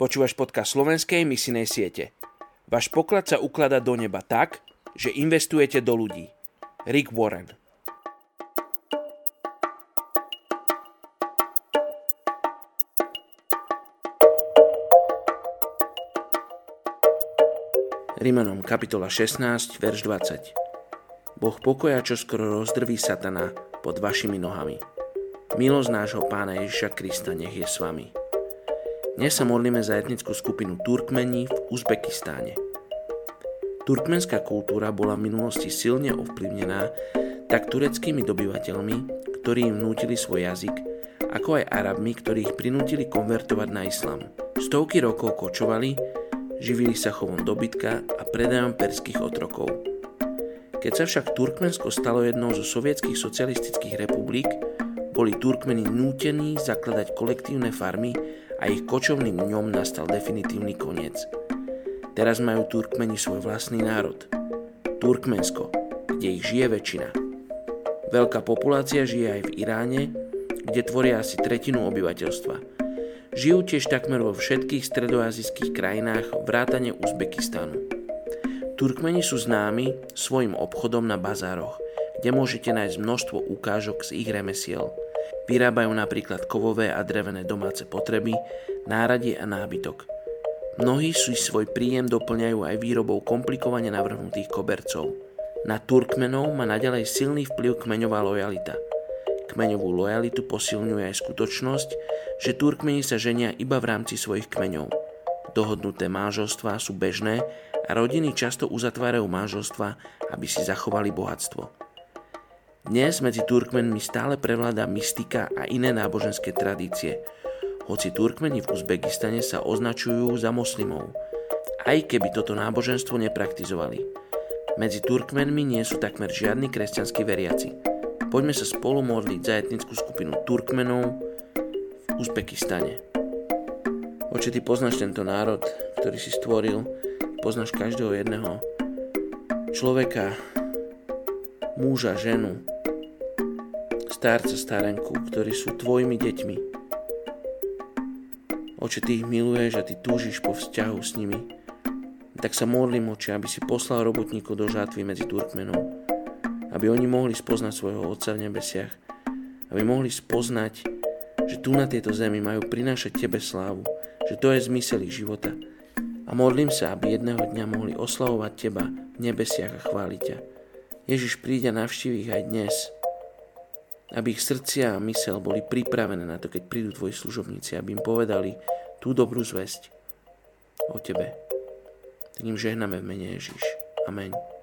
Počúvaš podcast slovenskej misinej siete. Váš poklad sa ukladá do neba tak, že investujete do ľudí. Rick Warren Rímanom kapitola 16, verš 20 Boh pokoja čo skoro rozdrví satana pod vašimi nohami. Milosť nášho pána Ježiša Krista nech je s vami. Dnes sa modlíme za etnickú skupinu Turkmení v Uzbekistáne. Turkmenská kultúra bola v minulosti silne ovplyvnená tak tureckými dobyvateľmi, ktorí im vnútili svoj jazyk, ako aj Arabmi, ktorí ich prinútili konvertovať na islám. Stovky rokov kočovali, živili sa chovom dobytka a predajom perských otrokov. Keď sa však Turkmensko stalo jednou zo sovietských socialistických republik, boli Turkmeni nútení zakladať kolektívne farmy a ich kočovným dňom nastal definitívny koniec. Teraz majú Turkmeni svoj vlastný národ. Turkmensko, kde ich žije väčšina. Veľká populácia žije aj v Iráne, kde tvoria asi tretinu obyvateľstva. Žijú tiež takmer vo všetkých stredoazijských krajinách vrátane Uzbekistanu. Turkmeni sú známi svojim obchodom na bazároch, kde môžete nájsť množstvo ukážok z ich remesiel – Vyrábajú napríklad kovové a drevené domáce potreby, náradie a nábytok. Mnohí si svoj príjem doplňajú aj výrobou komplikovane navrhnutých kobercov. Na Turkmenov má naďalej silný vplyv kmeňová lojalita. Kmeňovú lojalitu posilňuje aj skutočnosť, že Turkmeni sa ženia iba v rámci svojich kmeňov. Dohodnuté manželstvá sú bežné a rodiny často uzatvárajú manželstva, aby si zachovali bohatstvo. Dnes medzi Turkmenmi stále prevláda mystika a iné náboženské tradície, hoci Turkmeni v Uzbekistane sa označujú za moslimov, aj keby toto náboženstvo nepraktizovali. Medzi Turkmenmi nie sú takmer žiadni kresťanskí veriaci. Poďme sa spolu modliť za etnickú skupinu Turkmenov v Uzbekistane. Oče, ty poznáš tento národ, ktorý si stvoril, poznáš každého jedného človeka, muža, ženu, starca, starenku, ktorí sú tvojimi deťmi. Oče, ty ich miluješ a ty túžiš po vzťahu s nimi. Tak sa modlím, oče, aby si poslal robotníkov do žatvy medzi Turkmenov, aby oni mohli spoznať svojho Otca v nebesiach, aby mohli spoznať, že tu na tejto zemi majú prinášať Tebe slávu, že to je zmysel ich života. A modlím sa, aby jedného dňa mohli oslavovať Teba v nebesiach a chváliť ťa. Ježiš príde navštíviť ich aj dnes, aby ich srdcia a mysel boli pripravené na to, keď prídu tvoji služobníci, aby im povedali tú dobrú zväzť o tebe. Tak im žehname v mene Ježiš. Amen.